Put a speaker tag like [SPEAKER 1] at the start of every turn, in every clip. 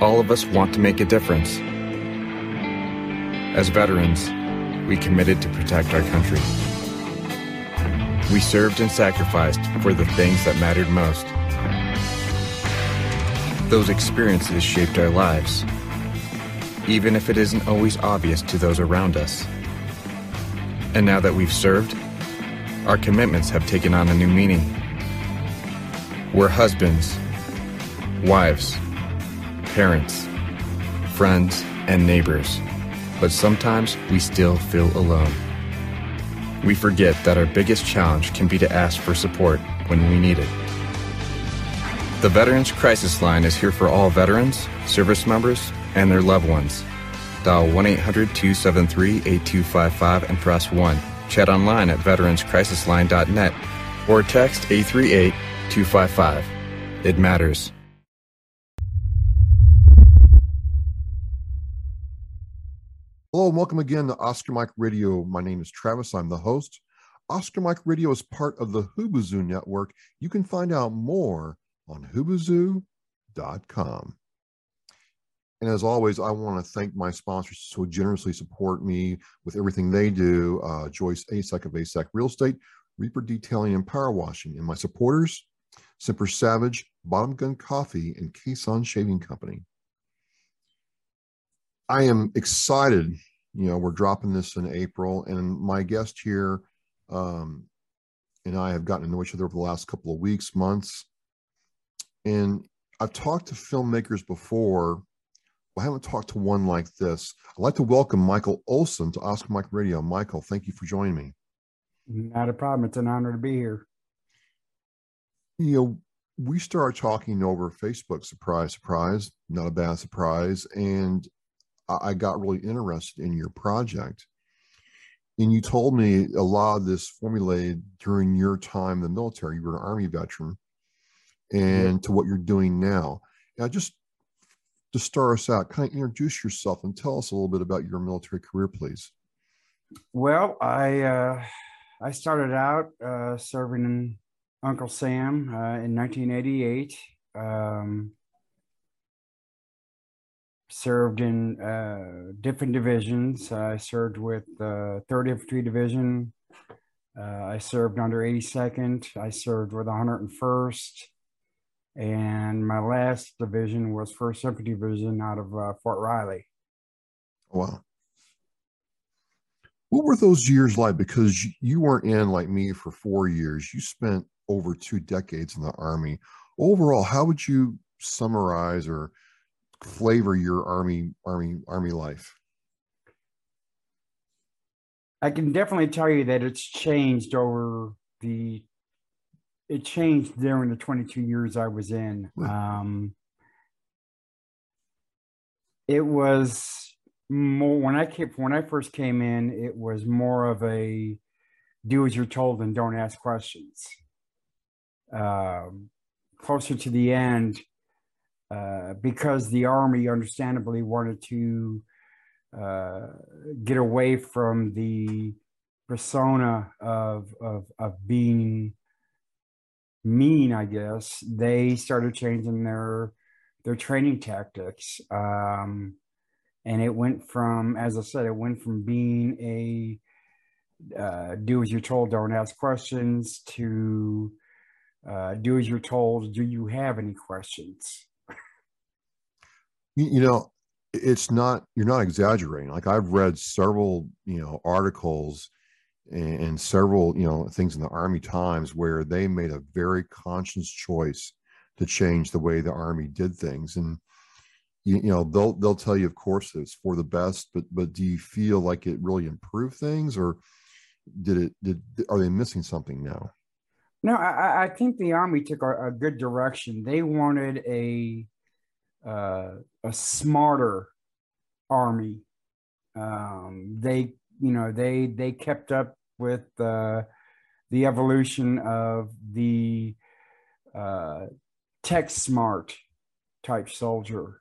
[SPEAKER 1] All of us want to make a difference. As veterans, we committed to protect our country. We served and sacrificed for the things that mattered most. Those experiences shaped our lives, even if it isn't always obvious to those around us. And now that we've served, our commitments have taken on a new meaning. We're husbands, wives, parents, friends, and neighbors, but sometimes we still feel alone. We forget that our biggest challenge can be to ask for support when we need it. The Veterans Crisis Line is here for all veterans, service members, and their loved ones. Dial 1 800 273 8255 and press 1. Chat online at veteranscrisisline.net or text 838 255. It matters.
[SPEAKER 2] And welcome again to Oscar Mike Radio. My name is Travis. I'm the host. Oscar Mike Radio is part of the Hubazoo Network. You can find out more on hubazoo.com. And as always, I want to thank my sponsors who generously support me with everything they do uh, Joyce Asek of Asek Real Estate, Reaper Detailing and Power Washing, and my supporters, Semper Savage, Bottom Gun Coffee, and Cason Shaving Company. I am excited. You know, we're dropping this in April, and my guest here um, and I have gotten to know each other over the last couple of weeks, months. And I've talked to filmmakers before. But I haven't talked to one like this. I'd like to welcome Michael Olson to Oscar Mike Radio. Michael, thank you for joining me.
[SPEAKER 3] Not a problem. It's an honor to be here.
[SPEAKER 2] You know, we started talking over Facebook. Surprise, surprise. Not a bad surprise. And I got really interested in your project. And you told me a lot of this formulated during your time in the military. You were an Army veteran, and to what you're doing now. Now, just to start us out, kind of introduce yourself and tell us a little bit about your military career, please.
[SPEAKER 3] Well, I uh, I started out uh, serving in Uncle Sam uh, in 1988. Um, served in uh, different divisions. I served with the uh, 3rd Infantry Division. Uh, I served under 82nd. I served with 101st. And my last division was 1st Infantry Division out of uh, Fort Riley.
[SPEAKER 2] Wow. What were those years like? Because you weren't in like me for four years. You spent over two decades in the Army. Overall, how would you summarize or flavor your army army army life.
[SPEAKER 3] I can definitely tell you that it's changed over the it changed during the 22 years i was in. Um it was more when i came when i first came in it was more of a do as you're told and don't ask questions. Um closer to the end uh, because the army understandably wanted to uh, get away from the persona of, of, of being mean, I guess, they started changing their their training tactics. Um, and it went from, as I said, it went from being a uh, do as you're told, don't ask questions to uh, do as you're told, do you have any questions?
[SPEAKER 2] You, know it's not you're not exaggerating. Like i've read several you know articles and, and, several you know things in the army times where they made a very conscious choice to change the way the army did things. And you, you know they'll they'll tell you of course it's for the best but but do you feel like it really improved things or did it did are they missing something now?
[SPEAKER 3] No i i think the army took a, a good direction. They wanted a uh, a smarter army. Um, they, you know, they they kept up with uh, the evolution of the uh, tech smart type soldier,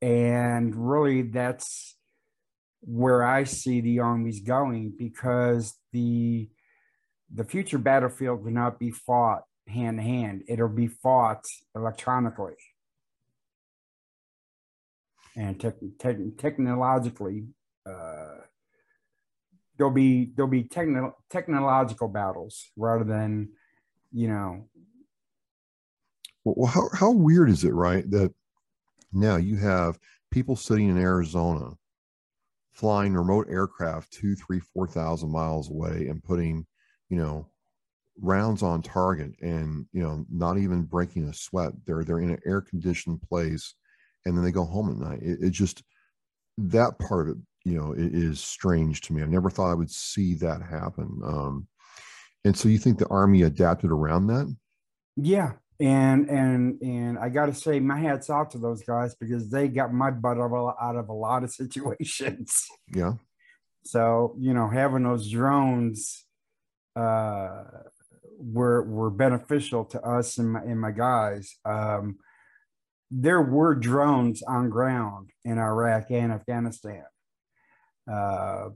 [SPEAKER 3] and really that's where I see the armies going because the the future battlefield will not be fought hand to hand; it'll be fought electronically and tech, tech, technologically uh, there'll be there'll be techno, technological battles rather than you know.
[SPEAKER 2] Well how, how weird is it right that now you have people sitting in arizona flying remote aircraft two three four thousand miles away and putting you know rounds on target and you know not even breaking a sweat. They're they're in an air conditioned place and then they go home at night. It, it just that part of it you know it is strange to me. I never thought i would see that happen. Um and so you think the army adapted around that?
[SPEAKER 3] Yeah and and and i gotta say my hats off to those guys because they got my butt out of a lot of situations.
[SPEAKER 2] Yeah.
[SPEAKER 3] So you know having those drones uh were were beneficial to us and my, and my guys. Um there were drones on ground in iraq and afghanistan uh,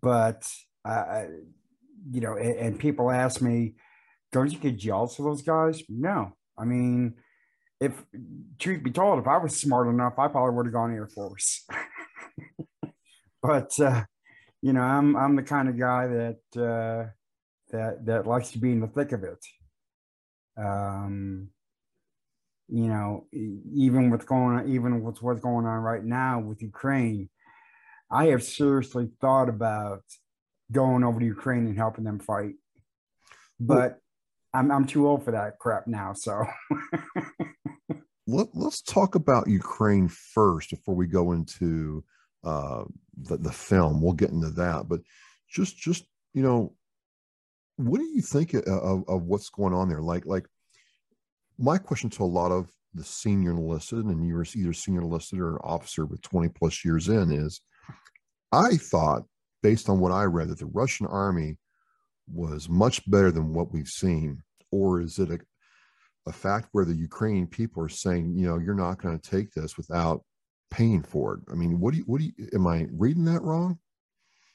[SPEAKER 3] but I, you know, and, and, people ask me, don't you get jealous of those guys? No. I mean, if truth be told, if I was smart enough, I probably would have gone Air Force. but uh, you know, I'm I'm the kind of guy that uh, that that likes to be in the thick of it. Um, you know, even with going on, even with what's going on right now with Ukraine, I have seriously thought about going over to Ukraine and helping them fight, but I'm I'm too old for that crap now. So
[SPEAKER 2] Let, us talk about Ukraine first before we go into uh, the the film. We'll get into that, but just just you know, what do you think of, of, of what's going on there? Like like my question to a lot of the senior enlisted, and you're either senior enlisted or officer with 20 plus years in, is I thought, based on what I read, that the Russian army was much better than what we've seen. Or is it a, a fact where the Ukrainian people are saying, you know, you're not going to take this without paying for it? I mean, what do you, what do you, am I reading that wrong?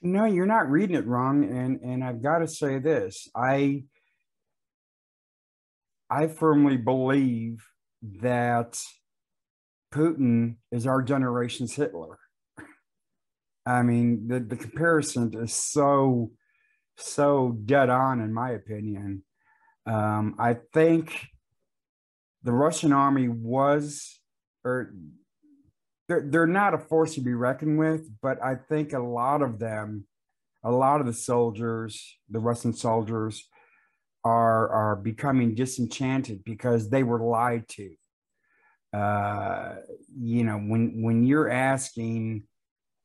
[SPEAKER 3] No, you're not reading it wrong. And, and I've got to say this I, I firmly believe that Putin is our generation's Hitler. I mean, the, the comparison is so, so dead on, in my opinion. Um, I think the Russian army was, or they're, they're not a force to be reckoned with, but I think a lot of them, a lot of the soldiers, the Russian soldiers, are are becoming disenchanted because they were lied to. Uh, you know, when when you're asking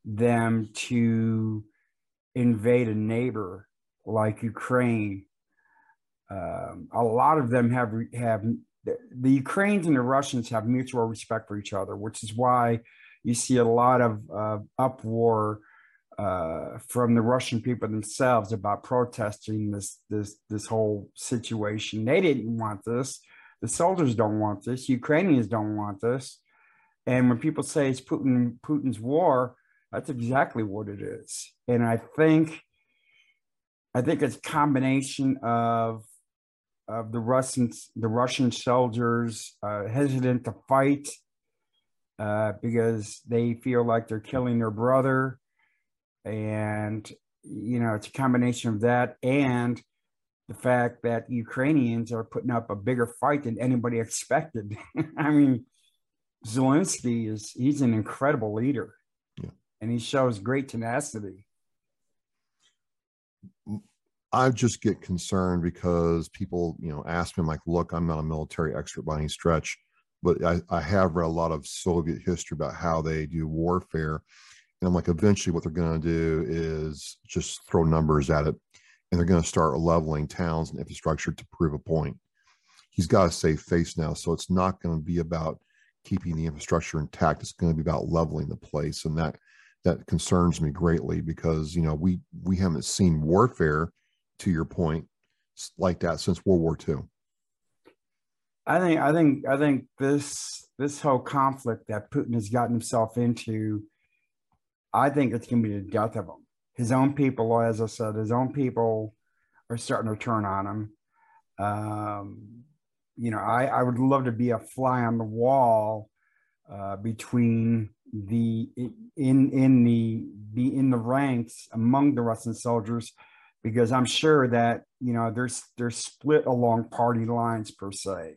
[SPEAKER 3] them to invade a neighbor like Ukraine. Um, a lot of them have have the Ukrainians and the Russians have mutual respect for each other, which is why you see a lot of uh, uproar uh, from the Russian people themselves about protesting this this this whole situation. They didn't want this. The soldiers don't want this. Ukrainians don't want this. And when people say it's Putin Putin's war, that's exactly what it is. And I think I think it's a combination of of the Russians, the Russian soldiers uh, hesitant to fight uh, because they feel like they're killing their brother, and you know it's a combination of that and the fact that Ukrainians are putting up a bigger fight than anybody expected. I mean, Zelensky is he's an incredible leader and he shows great tenacity.
[SPEAKER 2] I just get concerned because people, you know, ask me, like, look, I'm not a military expert by any stretch, but I, I have read a lot of Soviet history about how they do warfare. And I'm like, eventually, what they're going to do is just throw numbers at it and they're going to start leveling towns and infrastructure to prove a point. He's got to save face now. So it's not going to be about keeping the infrastructure intact. It's going to be about leveling the place. And that that concerns me greatly because you know we we haven't seen warfare to your point like that since World War II.
[SPEAKER 3] I think I think I think this this whole conflict that Putin has gotten himself into, I think it's going to be the death of him. His own people, as I said, his own people are starting to turn on him. Um, you know, I, I would love to be a fly on the wall uh, between the in in the be in the ranks among the Russian soldiers because I'm sure that you know there's they're split along party lines per se.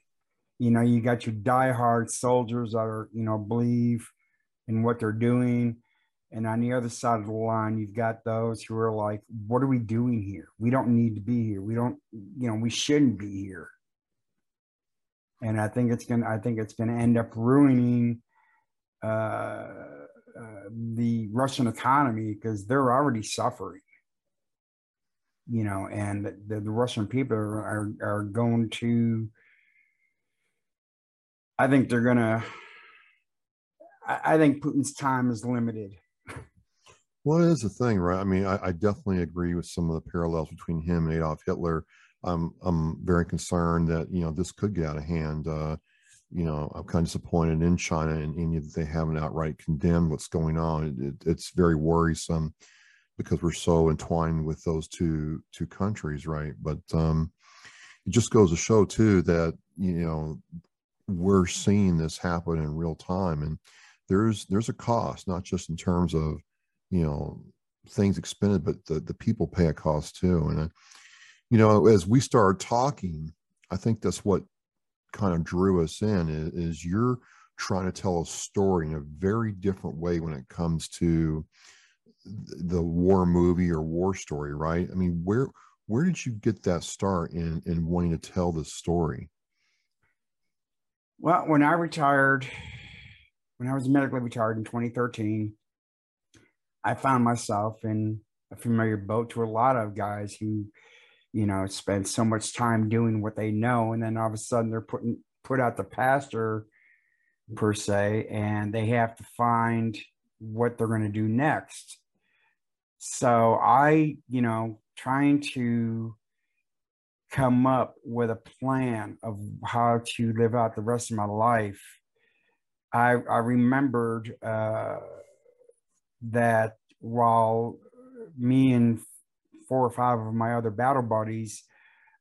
[SPEAKER 3] You know, you got your diehard soldiers that are you know believe in what they're doing, and on the other side of the line, you've got those who are like, "What are we doing here? We don't need to be here. We don't, you know, we shouldn't be here." And I think it's gonna. I think it's gonna end up ruining uh, uh, the Russian economy because they're already suffering you know, and the, the Russian people are, are going to, I think they're going to, I think Putin's time is limited.
[SPEAKER 2] Well, it is the thing, right? I mean, I, I, definitely agree with some of the parallels between him and Adolf Hitler. I'm I'm very concerned that you know this could get out of hand. Uh, you know, I'm kind of disappointed in China and India that they haven't outright condemned what's going on. It, it, it's very worrisome because we're so entwined with those two two countries, right? But um, it just goes to show too that you know we're seeing this happen in real time, and there's there's a cost, not just in terms of you know things expended, but the the people pay a cost too. And uh, you know, as we started talking, I think that's what kind of drew us in is, is you're trying to tell a story in a very different way when it comes to the war movie or war story, right? I mean, where where did you get that start in in wanting to tell this story?
[SPEAKER 3] Well, when I retired, when I was medically retired in 2013, I found myself in a familiar boat to a lot of guys who, you know, spend so much time doing what they know, and then all of a sudden they're putting put out the pasture per se, and they have to find what they're going to do next. So I, you know, trying to come up with a plan of how to live out the rest of my life. I, I remembered uh, that while me and four or five of my other battle buddies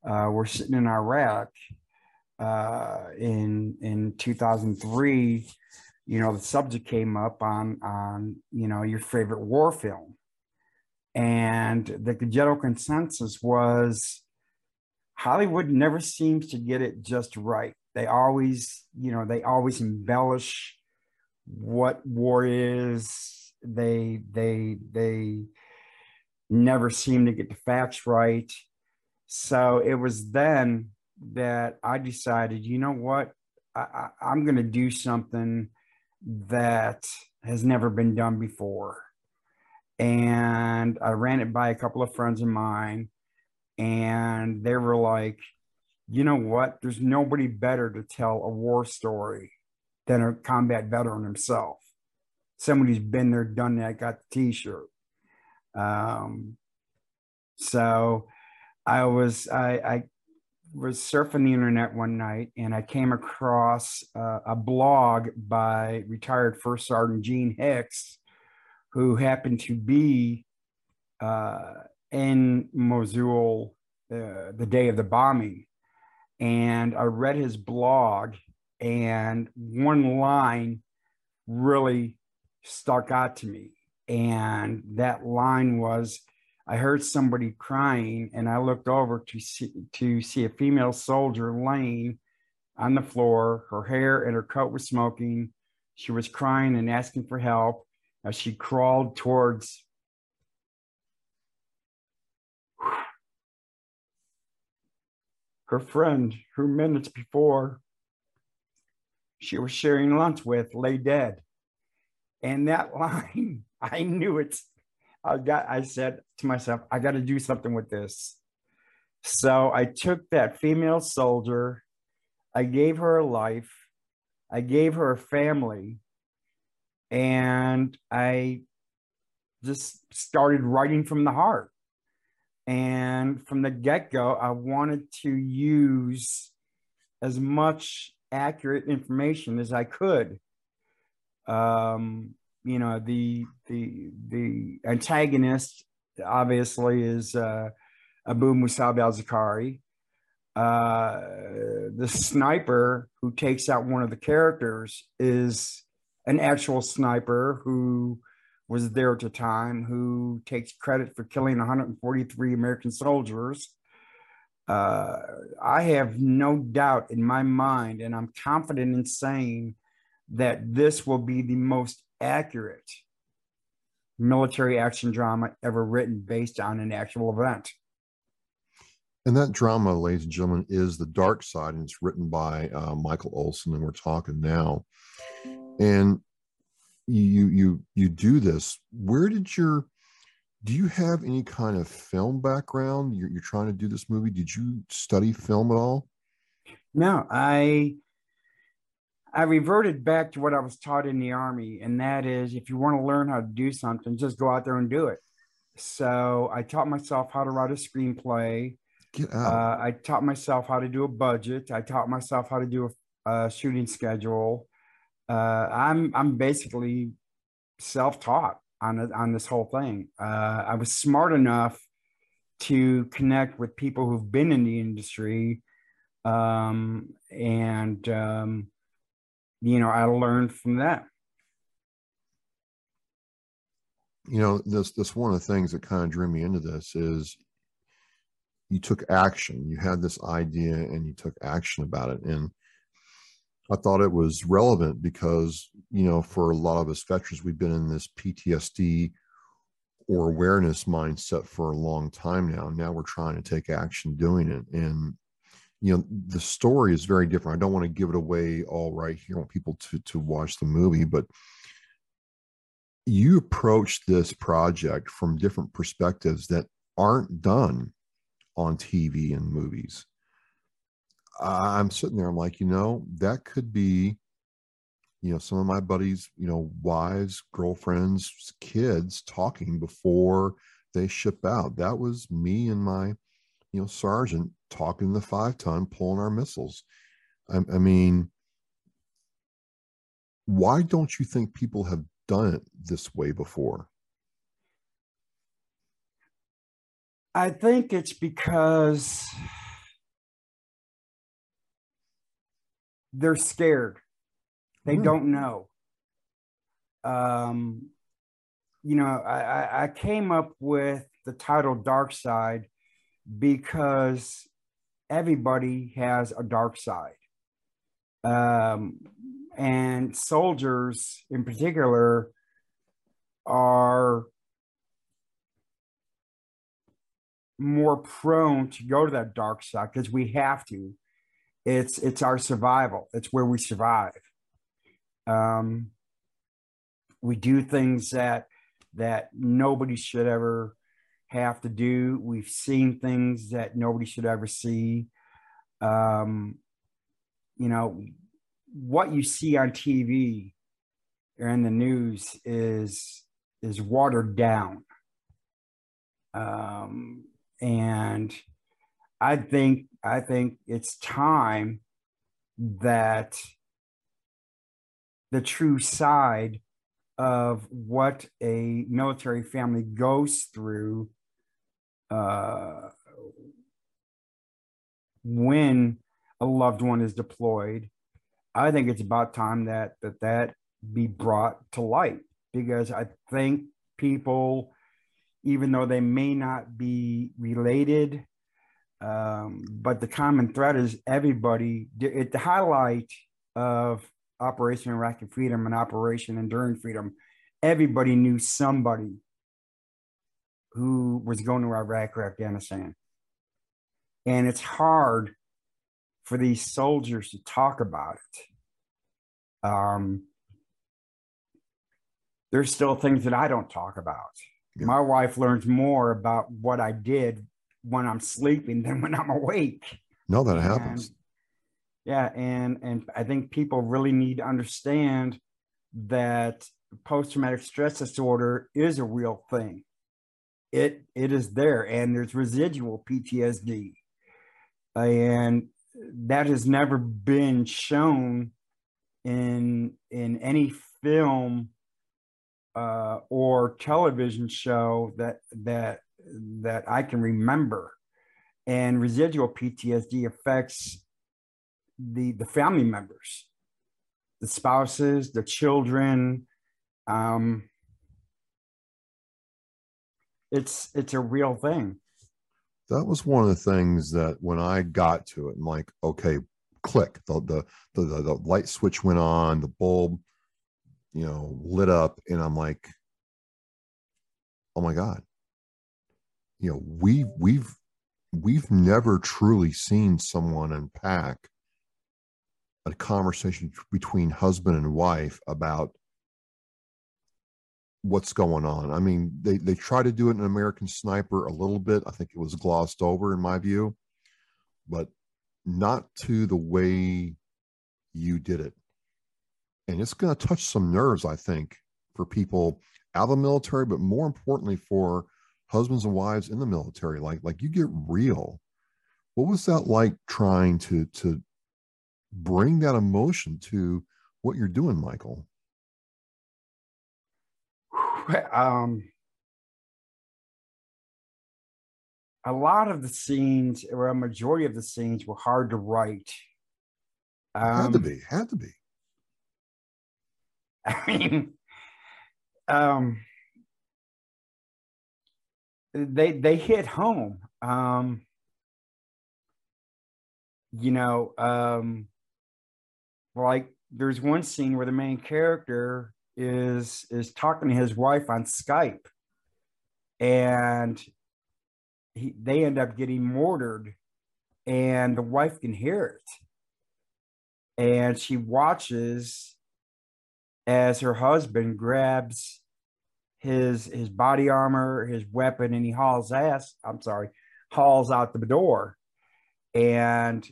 [SPEAKER 3] uh, were sitting in Iraq uh, in in 2003, you know, the subject came up on on you know your favorite war film, and the general consensus was Hollywood never seems to get it just right. They always, you know, they always embellish what war is. They they they never seem to get the facts right. So it was then that I decided, you know what, I, I, am going to do something that has never been done before and I ran it by a couple of friends of mine, and they were like, you know what? There's nobody better to tell a war story than a combat veteran himself. Somebody who's been there, done that, got the t-shirt. Um, so I was I, I was surfing the internet one night and I came across uh, a blog by retired First Sergeant Gene Hicks who happened to be uh, in Mosul uh, the day of the bombing. And I read his blog, and one line really stuck out to me. And that line was I heard somebody crying, and I looked over to see, to see a female soldier laying on the floor. Her hair and her coat were smoking. She was crying and asking for help as she crawled towards her friend who minutes before she was sharing lunch with lay dead. And that line, I knew it. I got I said to myself, I got to do something with this. So I took that female soldier, I gave her a life, I gave her a family, and I just started writing from the heart. And from the get go, I wanted to use as much accurate information as I could. Um, you know, the the the antagonist obviously is uh, Abu Musab al Zarqawi. Uh, the sniper who takes out one of the characters is an actual sniper who was there at the time, who takes credit for killing 143 American soldiers. Uh, I have no doubt in my mind, and I'm confident in saying that this will be the most accurate military action drama ever written based on an actual event.
[SPEAKER 2] And that drama, ladies and gentlemen, is The Dark Side, and it's written by uh, Michael Olson, and we're talking now. And you you you do this. Where did your do you have any kind of film background? You're, you're trying to do this movie. Did you study film at all?
[SPEAKER 3] No, I I reverted back to what I was taught in the army, and that is if you want to learn how to do something, just go out there and do it. So I taught myself how to write a screenplay. Uh, I taught myself how to do a budget. I taught myself how to do a, a shooting schedule. Uh, I'm I'm basically self-taught on on this whole thing. Uh, I was smart enough to connect with people who've been in the industry, um, and um, you know, I learned from that.
[SPEAKER 2] You know, this this one of the things that kind of drew me into this is you took action. You had this idea and you took action about it. And I thought it was relevant because, you know, for a lot of us veterans, we've been in this PTSD or awareness mindset for a long time now. Now we're trying to take action doing it. And you know the story is very different. I don't want to give it away all right here. I want people to to watch the movie but you approach this project from different perspectives that aren't done on tv and movies. I'm sitting there i'm like you know that could be you know some of my buddies you know wives girlfriends kids talking before they ship out. That was me and my you know, sergeant talking the five ton, pulling our missiles. I, I mean, why don't you think people have done it this way before?
[SPEAKER 3] I think it's because they're scared. They mm. don't know. Um, you know, I, I came up with the title Dark Side because everybody has a dark side. Um, and soldiers in particular are more prone to go to that dark side because we have to. It's it's our survival. It's where we survive. Um, we do things that that nobody should ever have to do. We've seen things that nobody should ever see. Um, you know, what you see on TV or in the news is is watered down. Um, and I think I think it's time that the true side of what a military family goes through uh, when a loved one is deployed, I think it's about time that that that be brought to light because I think people, even though they may not be related, um, but the common thread is everybody. It, the highlight of Operation Iraqi Freedom and Operation Enduring Freedom, everybody knew somebody who was going to Iraq or Afghanistan. And it's hard for these soldiers to talk about it. Um, there's still things that I don't talk about. Yeah. My wife learns more about what I did when I'm sleeping than when I'm awake.
[SPEAKER 2] No, that happens.
[SPEAKER 3] And, yeah, and and I think people really need to understand that post traumatic stress disorder is a real thing it it is there and there's residual ptsd and that has never been shown in in any film uh, or television show that that that I can remember. And residual PTSD affects the the family members. the spouses, the children. Um, it's it's a real thing.
[SPEAKER 2] That was one of the things that when I got to it, I'm like, okay, click. The the the, the, the light switch went on, the bulb, you know, lit up, and I'm like, oh my God. You know, we we've we've never truly seen someone unpack a conversation between husband and wife about what's going on. I mean, they they try to do it in American Sniper a little bit. I think it was glossed over in my view, but not to the way you did it. And it's going to touch some nerves, I think, for people out of the military, but more importantly for husbands and wives in the military. Like like you get real. What was that like trying to to bring that emotion to what you're doing, Michael?
[SPEAKER 3] Um, a lot of the scenes, or a majority of the scenes, were hard to write.
[SPEAKER 2] Um, had to um, be, had to be.
[SPEAKER 3] I mean, um, they they hit home. Um, you know, um, like there's one scene where the main character is is talking to his wife on Skype, and he, they end up getting mortared, and the wife can hear it, and she watches as her husband grabs his his body armor, his weapon, and he hauls ass. I'm sorry, hauls out the door, and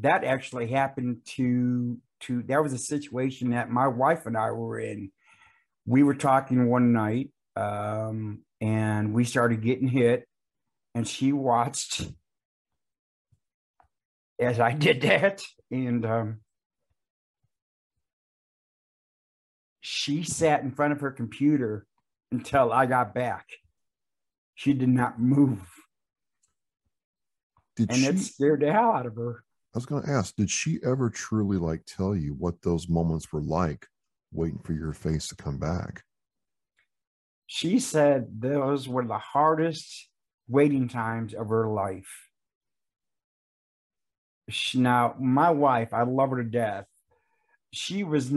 [SPEAKER 3] that actually happened to to that was a situation that my wife and I were in. We were talking one night, um, and we started getting hit, and she watched as I did that, and um, she sat in front of her computer until I got back. She did not move. Did and she... it scared the hell out of her.
[SPEAKER 2] I was going to ask, did she ever truly like tell you what those moments were like waiting for your face to come back?
[SPEAKER 3] She said those were the hardest waiting times of her life. She, now, my wife, I love her to death. She was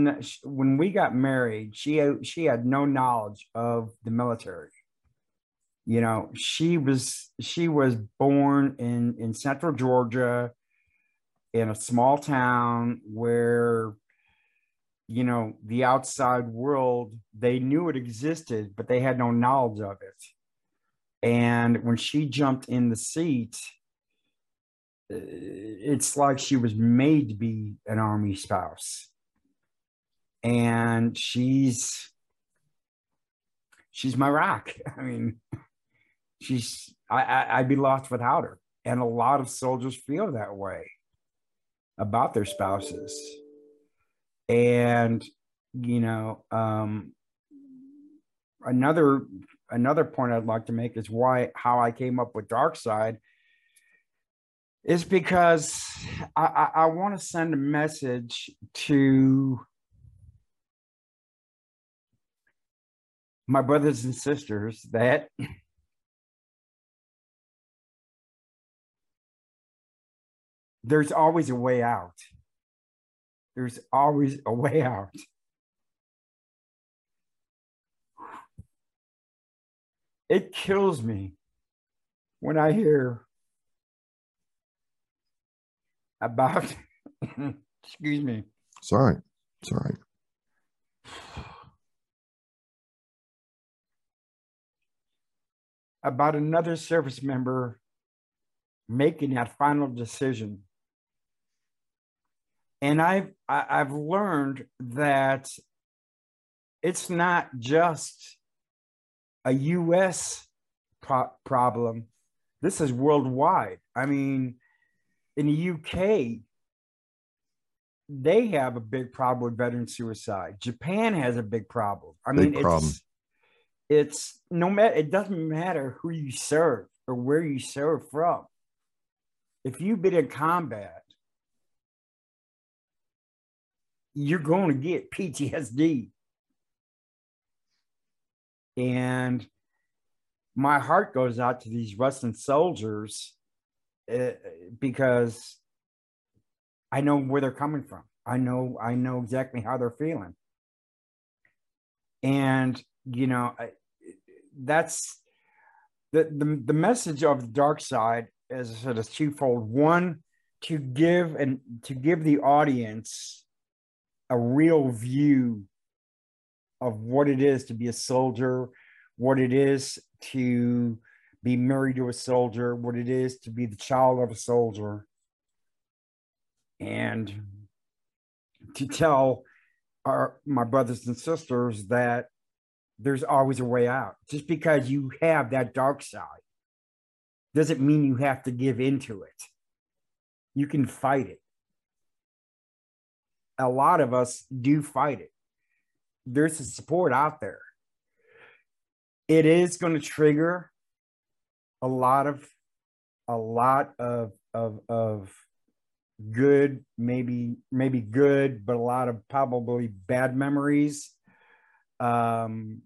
[SPEAKER 3] when we got married. She she had no knowledge of the military. You know, she was she was born in in Central Georgia in a small town where you know the outside world they knew it existed but they had no knowledge of it. And when she jumped in the seat uh, it's like she was made to be an army spouse. And she's she's my rock. I mean she's I i'd be lost without her. And a lot of soldiers feel that way about their spouses. And, you know, um, another another point I'd like to make is why how I came up with Dark Side is because I, I, I want to send a message to my brothers and sisters that there's always a way out. There's always a way out. It kills me when I hear about, excuse me.
[SPEAKER 2] Sorry. Sorry.
[SPEAKER 3] About another service member making that final decision and I've I, have learned that it's not just a U.S. Pro- problem. This is worldwide. I mean, in the UK, they have a big problem with veteran suicide. Japan has a big problem. I big mean, problem. it's it's no matter. It doesn't matter who you serve or where you serve from. If you've been in combat you're going to get PTSD. And my heart goes out to these Russian soldiers uh, because I know where they're coming from. I know I know exactly how they're feeling. And you know, that's the, the the message of the dark side as I said is twofold. One, to give and to give the audience a real view of what it is to be a soldier, what it is to be married to a soldier, what it is to be the child of a soldier, and to tell our my brothers and sisters that there's always a way out. Just because you have that dark side doesn't mean you have to give into it. You can fight it. A lot of us do fight it. There's a support out there. It is going to trigger a lot of a lot of of of good, maybe maybe good, but a lot of probably bad memories. Um,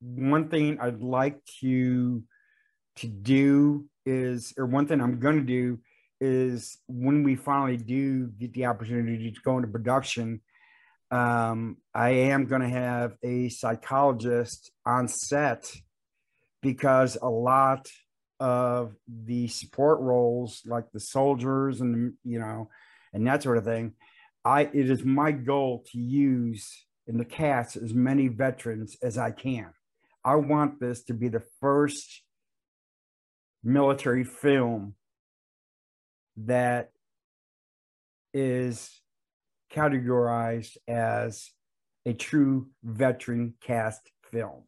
[SPEAKER 3] one thing I'd like to to do is, or one thing I'm going to do is when we finally do get the opportunity to go into production, um, I am going to have a psychologist on set because a lot of the support roles, like the soldiers and you know, and that sort of thing, I it is my goal to use in the cast as many veterans as I can. I want this to be the first military film that is categorized as a true veteran cast film.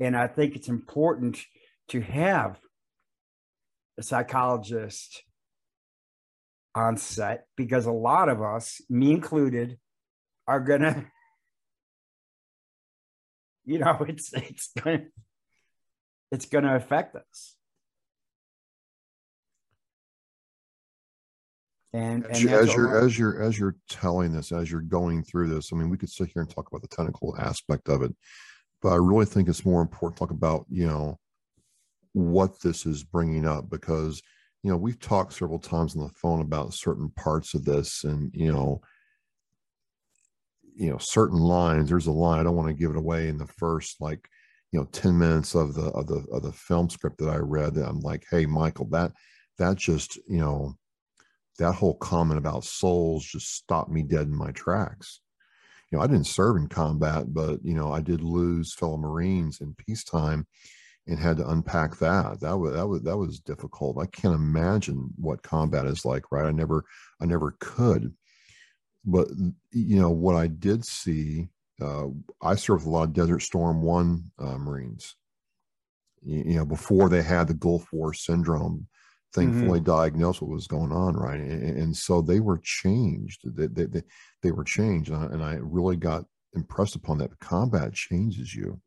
[SPEAKER 3] And I think it's important to have a psychologist on set because a lot of us, me included, are gonna, you know, it's it's gonna it's gonna affect us. And,
[SPEAKER 2] as,
[SPEAKER 3] and
[SPEAKER 2] you, as you're as you're as you're telling this, as you're going through this, I mean, we could sit here and talk about the technical aspect of it, but I really think it's more important to talk about you know what this is bringing up because you know we've talked several times on the phone about certain parts of this, and you know you know certain lines. There's a line I don't want to give it away in the first like you know 10 minutes of the of the of the film script that I read. That I'm like, hey, Michael, that that just you know that whole comment about souls just stopped me dead in my tracks. You know, I didn't serve in combat, but you know, I did lose fellow Marines in peacetime and had to unpack that. That was that was that was difficult. I can't imagine what combat is like, right? I never I never could. But you know, what I did see, uh, I served a lot of Desert Storm One uh, Marines. You, you know, before they had the Gulf War syndrome, thankfully mm-hmm. diagnosed what was going on right? And, and so they were changed. They, they, they, they were changed and I, and I, really got impressed upon that combat changes you.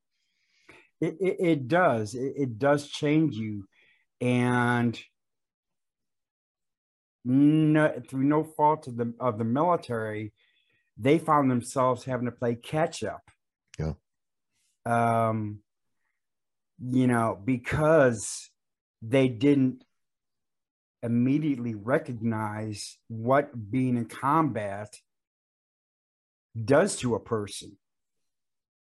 [SPEAKER 3] It, it, it does. It, it, does change you and no, through no fault of the of the military they found themselves having to play catch up.
[SPEAKER 2] Yeah.
[SPEAKER 3] Um you know because they didn't immediately recognize what being in combat does to a person.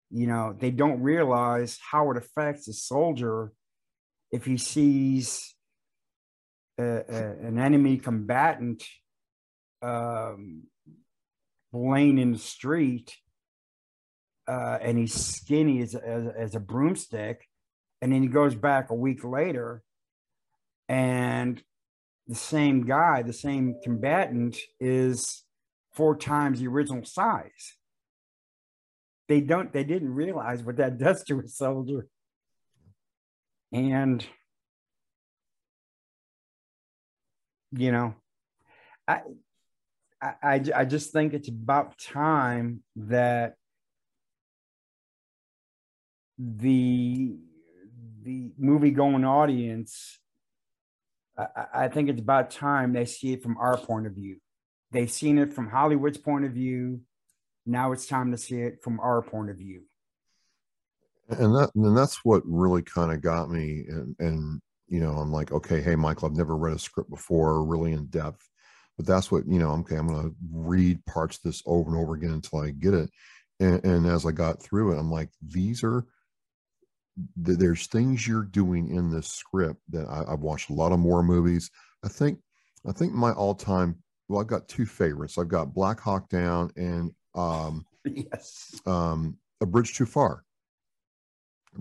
[SPEAKER 3] You know, they don't realize how it affects a soldier if he sees a, a, an enemy combatant um, laying in the street uh, and he's skinny as, as, as a broomstick. And then he goes back a week later and the same guy, the same combatant is four times the original size. They don't, they didn't realize what that does to a soldier. And, you know, I, I, I just think it's about time that the the movie going audience I, think it's about time they see it from our point of view. They've seen it from Hollywood's point of view. Now it's time to see it from our point of view.
[SPEAKER 2] And that and that's what really kind of got me. And and you know, I'm like, okay, hey, Michael, I've never read a script before, really in depth. But that's what you know. Okay, I'm going to read parts of this over and over again until I get it. And, and as I got through it, I'm like, these are there's things you're doing in this script that I, have watched a lot of more movies. I think I think my all time well, I've got two favorites. I've got Black Hawk Down and um,
[SPEAKER 3] yes,
[SPEAKER 2] um, A Bridge Too Far.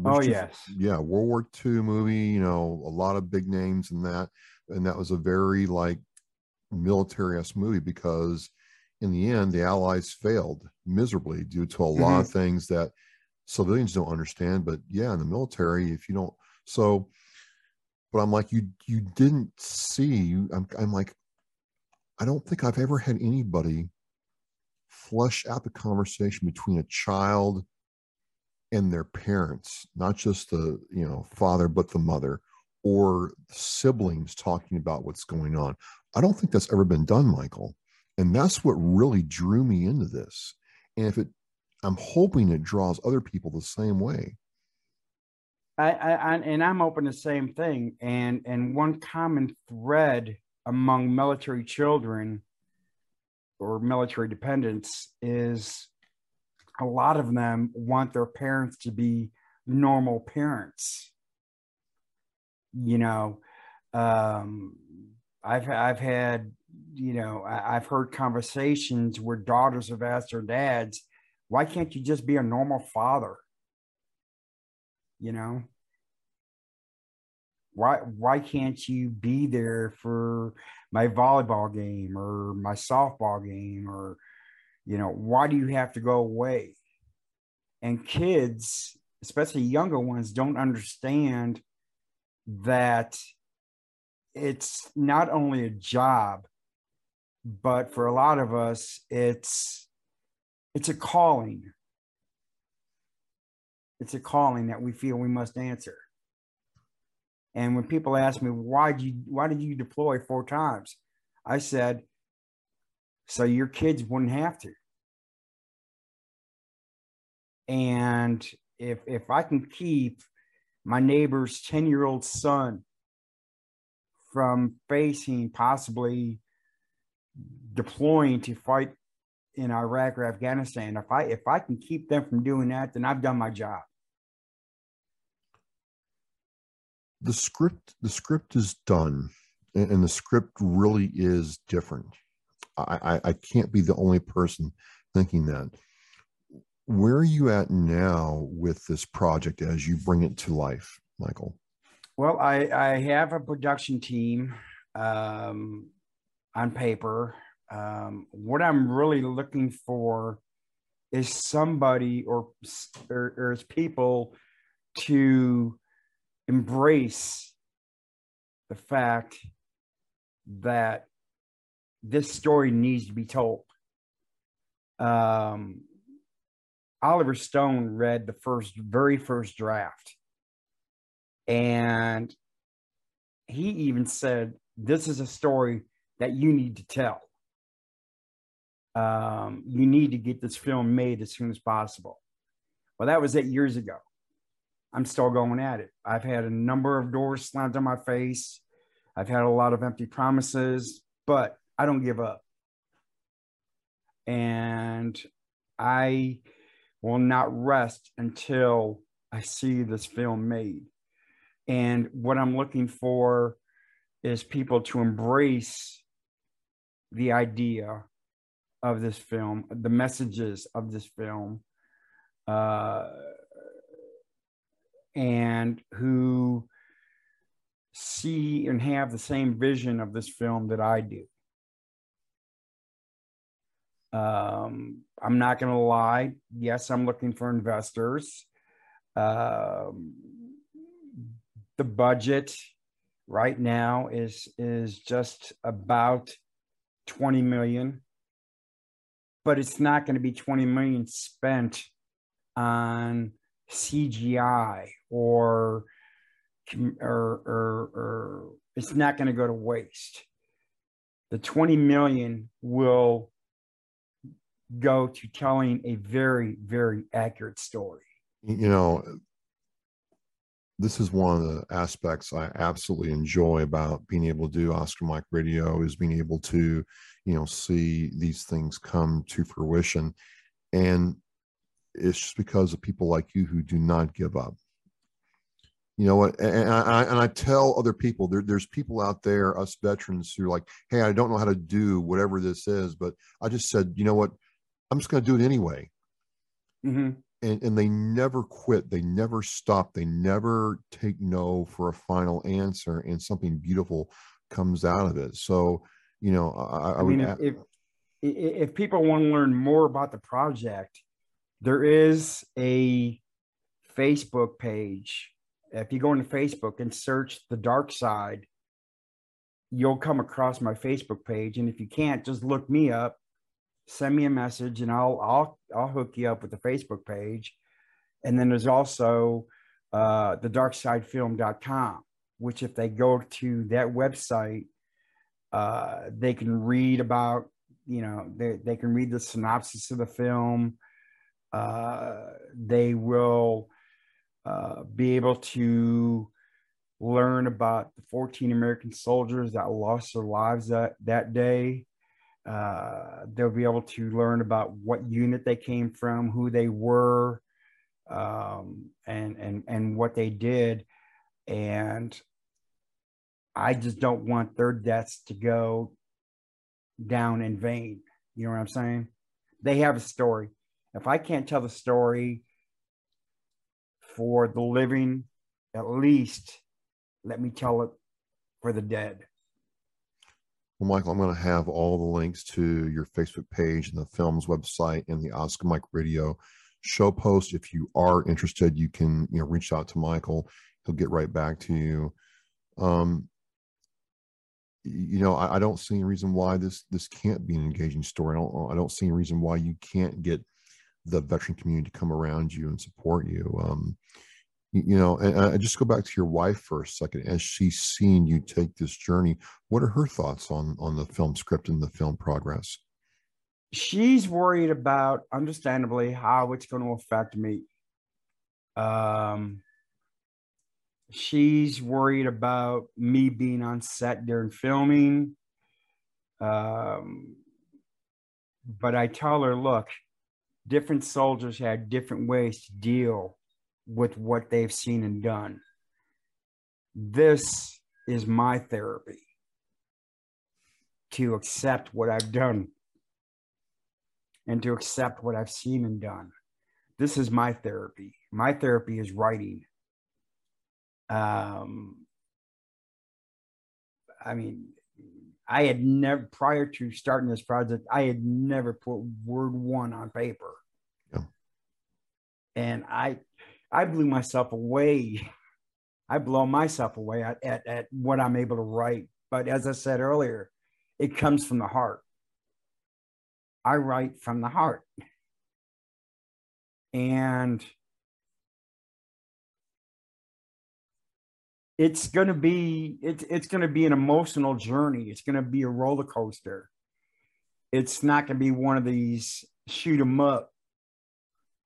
[SPEAKER 3] oh too, yes,
[SPEAKER 2] yeah, World War II movie. You know, a lot of big names in that, and that was a very like military esque movie because in the end the Allies failed miserably due to a mm-hmm. lot of things that civilians don't understand. But yeah, in the military, if you don't, so. But I'm like, you you didn't see. I'm I'm like, I don't think I've ever had anybody flush out the conversation between a child and their parents, not just the you know father but the mother or siblings talking about what's going on. I don't think that's ever been done, Michael. And that's what really drew me into this. And if it I'm hoping it draws other people the same way.
[SPEAKER 3] I, I, and I'm hoping the same thing. And and one common thread among military children or military dependents is a lot of them want their parents to be normal parents. You know, um, I've I've had you know I've heard conversations where daughters have asked their dads, "Why can't you just be a normal father?" You know, why why can't you be there for my volleyball game or my softball game or you know why do you have to go away and kids especially younger ones don't understand that it's not only a job but for a lot of us it's it's a calling. It's a calling that we feel we must answer. And when people ask me why did you why did you deploy four times, I said, so your kids wouldn't have to. And if if I can keep my neighbor's 10 year old son from facing possibly deploying to fight in Iraq or Afghanistan, if I if I can keep them from doing that, then I've done my job.
[SPEAKER 2] the script the script is done and, the script really is different. I, I, I can't be the only person thinking that. Where are you at now with this project as you bring it to life michael?
[SPEAKER 3] Well i i have a production team um, on paper um, what i'm really looking for is somebody or or, or is people to embrace the fact that this story needs to be told. Um, Oliver Stone read the first, very first draft, and he even said, "This is a story that you need to tell. Um, you need to get this film made as soon as possible." Well, that was eight years ago. I'm still going at it. I've had a number of doors slammed on my face. I've had a lot of empty promises, but I don't give up. And I will not rest until I see this film made. And what I'm looking for is people to embrace the idea of this film, the messages of this film, uh, and who see and have the same vision of this film that I do. Um, I'm not going to lie. Yes, I'm looking for investors. Um, the budget right now is is just about 20 million, but it's not going to be 20 million spent on CGI or or or, or it's not going to go to waste. The 20 million will go to telling a very, very accurate story.
[SPEAKER 2] You know, this is one of the aspects I absolutely enjoy about being able to do Oscar Mike Radio is being able to, you know, see these things come to fruition. And it's just because of people like you who do not give up. You know what? And I, and I tell other people there, there's people out there, us veterans, who are like, hey, I don't know how to do whatever this is, but I just said, you know what? I'm just going to do it anyway. Mm-hmm and, and they never quit they never stop they never take no for a final answer and something beautiful comes out of it. So you know i, I, I mean
[SPEAKER 3] if, if, if people want to learn more about the project there is a facebook page. If you go into facebook and search the dark side you'll come across my facebook page. And if you can't just look me up send me a message and I'll I'll I'll hook you up with the Facebook page. And then there's also uh, the darksidefilm.com, which if they go to that website, uh, they can read about, you know, they, they can read the synopsis of the film. Uh, they will uh, be able to learn about the 14 American soldiers that lost their lives that, that day. Uh, they'll be able to learn about what unit they came from, who they were, um, and and and what they did. And I just don't want their deaths to go down in vain. You know what I'm saying? They have a story. If I can't tell the story for the living, at least let me tell it for the dead.
[SPEAKER 2] Well, Michael, I'm going to have all the links to your Facebook page and the film's website and the Oscar Mike Radio show post. If you are interested, you can you know reach out to Michael. He'll get right back to you. Um, you know, I, I, don't see any reason why this this can't be an engaging story. I don't I don't see any reason why you can't get the veteran community to come around you and support you. Um, you know and i just go back to your wife for a second. As she's seen you take this journey? What are her thoughts on on the film script and the film progress?
[SPEAKER 3] She's worried about understandably how it's going to affect me. Um she's worried about me being on set during filming. Um but i tell her look different soldiers had different ways to deal with what they've seen and done. This is my therapy to accept what I've done and to accept what I've seen and done. This is my therapy. My therapy is writing. Um, I mean, I had never, prior to starting this project, I had never put word one on paper. Yeah. And I, I blew myself away. I blow myself away at, at, at what I'm able to write. But as I said earlier, it comes from the heart. I write from the heart. And it's going to be it's it's going to be an emotional journey. It's going to be a roller coaster. It's not going to be one of these shoot 'em up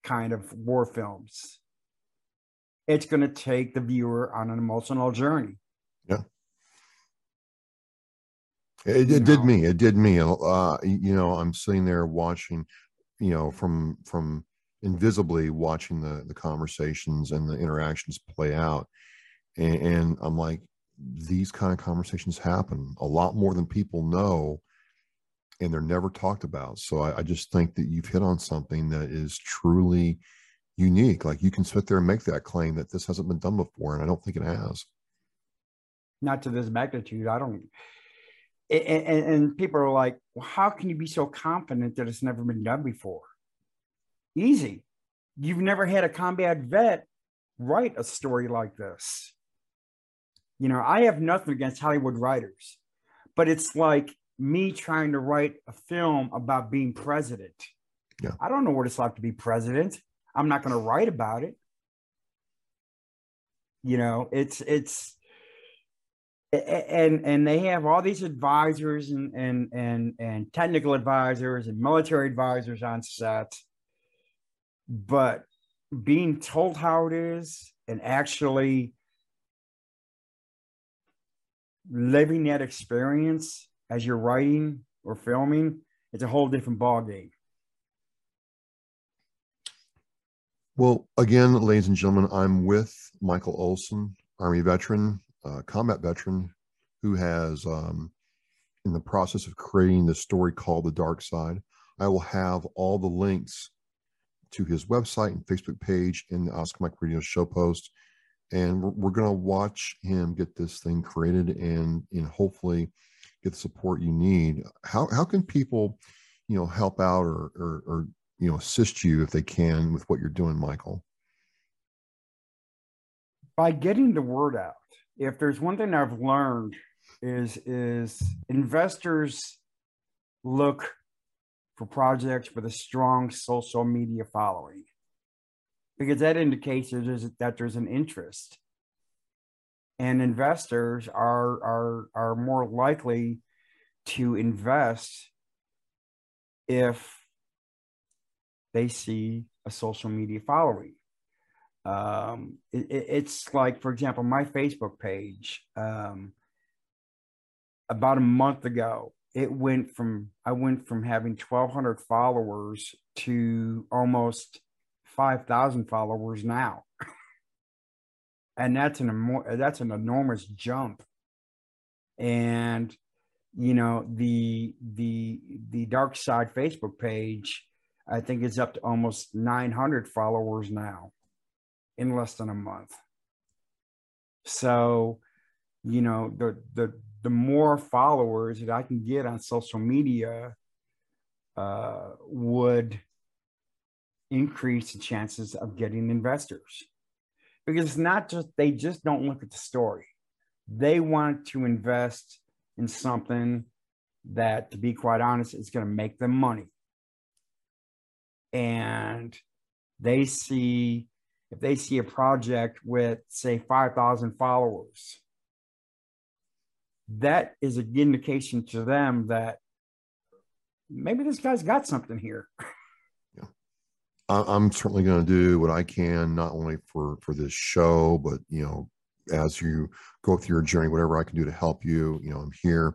[SPEAKER 3] kind of war films it's going to take the viewer on an emotional journey.
[SPEAKER 2] Yeah. It, it did me. It did me. Uh, you know, I'm sitting there watching, you know, from from invisibly watching the the conversations and the interactions play out, and, and I'm like, these kind of conversations happen a lot more than people know, and they're never talked about. So I, I just think that you've hit on something that is truly unique. Like you can sit there and make that claim that this hasn't been done before, and I don't think it has.
[SPEAKER 3] Not to this magnitude. I don't. And, and, and people are like, well, how can you be so confident that it's never been done before? Easy. You've never had a combat vet write a story like this. You know, I have nothing against Hollywood writers, but it's like me trying to write a film about being president. Yeah. I don't know what it's like to be president. I'm not going to write about it. You know, it's it's and and they have all these advisors and and and and technical advisors and military advisors on set but being told how it is and actually living that experience as you're writing or filming it's a whole different ball game
[SPEAKER 2] well again ladies and gentlemen i'm with michael olson army veteran uh, combat veteran who has um, in the process of creating the story called the dark side. I will have all the links to his website and facebook page in the Oscar Mike radio show post. And we're, we're going to watch him get this thing created and and hopefully get the support you need. How, how can people you know help out or, or, or you know assist you if they can with what you're doing michael.
[SPEAKER 3] By getting the word out if there's one thing I've learned is is investors look for projects with a strong social media following because that indicates there's, that there's an interest. And investors are are are more likely to invest if they see a social media following um, it, it's like, for example, my Facebook page. Um, about a month ago, it went from I went from having 1,200 followers to almost 5,000 followers now, and that's an that's an enormous jump. And you know the the the dark side Facebook page, I think it's up to almost 900 followers now in less than a month. So, you know, the the the more followers that I can get on social media uh, would increase the chances of getting investors. Because it's not just they just don't look at the story. They want to invest in something that to be quite honest is going to make them money and they see if they see a project with say 5000 followers that is an indication to them that maybe this guy's got something here.
[SPEAKER 2] Yeah. i'm certainly going to do what i can not only for for this show but you know as you go through your journey whatever i can do to help you you know i'm here.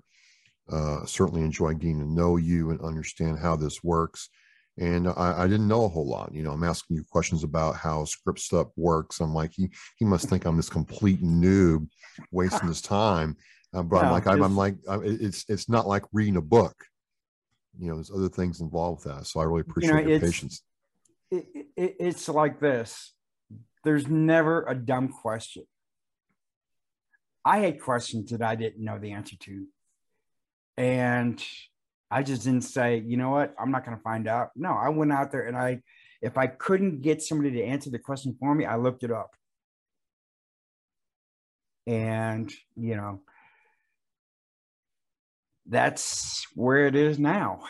[SPEAKER 2] Uh, certainly enjoy getting to know you and understand how this works and I, I, didn't know a whole lot. You know, I'm asking you questions about how script stuff works. I'm like, he he must think I'm this complete noob, wasting his time. Uh, but no, I'm like, I'm, I'm like, it's it's not like reading a book. You know, there's other things involved with that. So I really appreciate you know, your patience.
[SPEAKER 3] It, it, it's like this. There's never a dumb question. I had questions that I didn't know the answer to, and I just didn't say, you know what, I'm not going to find out. No, I went out there and I, if I couldn't get somebody to answer the question for me, I looked it up. And, you know, that's where it is now.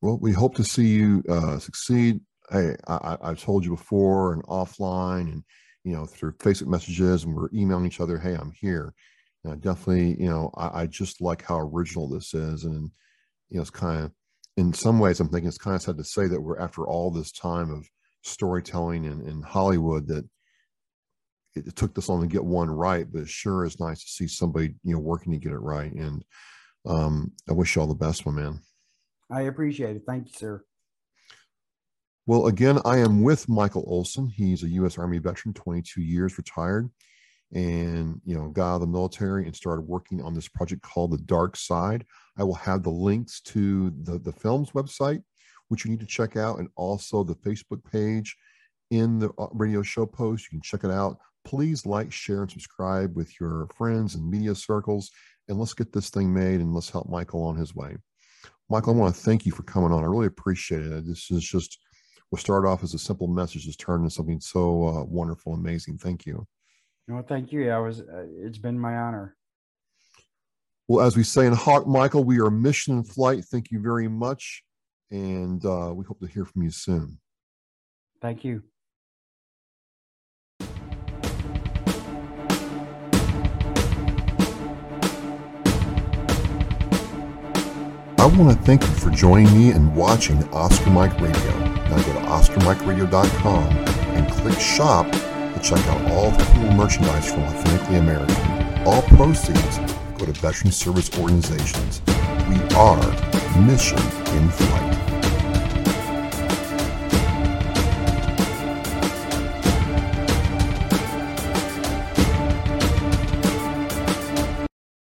[SPEAKER 2] Well, we hope to see you uh, succeed. Hey, I, I told you before and offline and, you know, through Facebook messages and we're emailing each other, hey, I'm here. And definitely, you know, I, I just like how original this is. And, you know, it's kind of, in some ways, I'm thinking it's kind of sad to say that we're after all this time of storytelling in, in Hollywood that it, it took this long to get one right, but it sure is nice to see somebody, you know, working to get it right. And um, I wish you all the best, my man.
[SPEAKER 3] I appreciate it. Thank you, sir.
[SPEAKER 2] Well, again, I am with Michael Olson. He's a U.S. Army veteran, 22 years retired, and you know, got out of the military and started working on this project called The Dark Side. I will have the links to the, the film's website, which you need to check out, and also the Facebook page in the uh, radio show post. You can check it out. Please like, share, and subscribe with your friends and media circles. And let's get this thing made and let's help Michael on his way. Michael, I want to thank you for coming on. I really appreciate it. This is just what started off as a simple message has turned into something so uh, wonderful, amazing. Thank you.
[SPEAKER 3] No, thank you. I was. Uh, it's been my honor.
[SPEAKER 2] Well, as we say in Hawk, Michael, we are mission in flight. Thank you very much, and uh, we hope to hear from you soon.
[SPEAKER 3] Thank you.
[SPEAKER 2] I want to thank you for joining me and watching Oscar Mike Radio. Now go to OscarMikeRadio.com and click Shop check out all the cool merchandise from Authentically American. All proceeds go to veteran service organizations. We are mission in flight.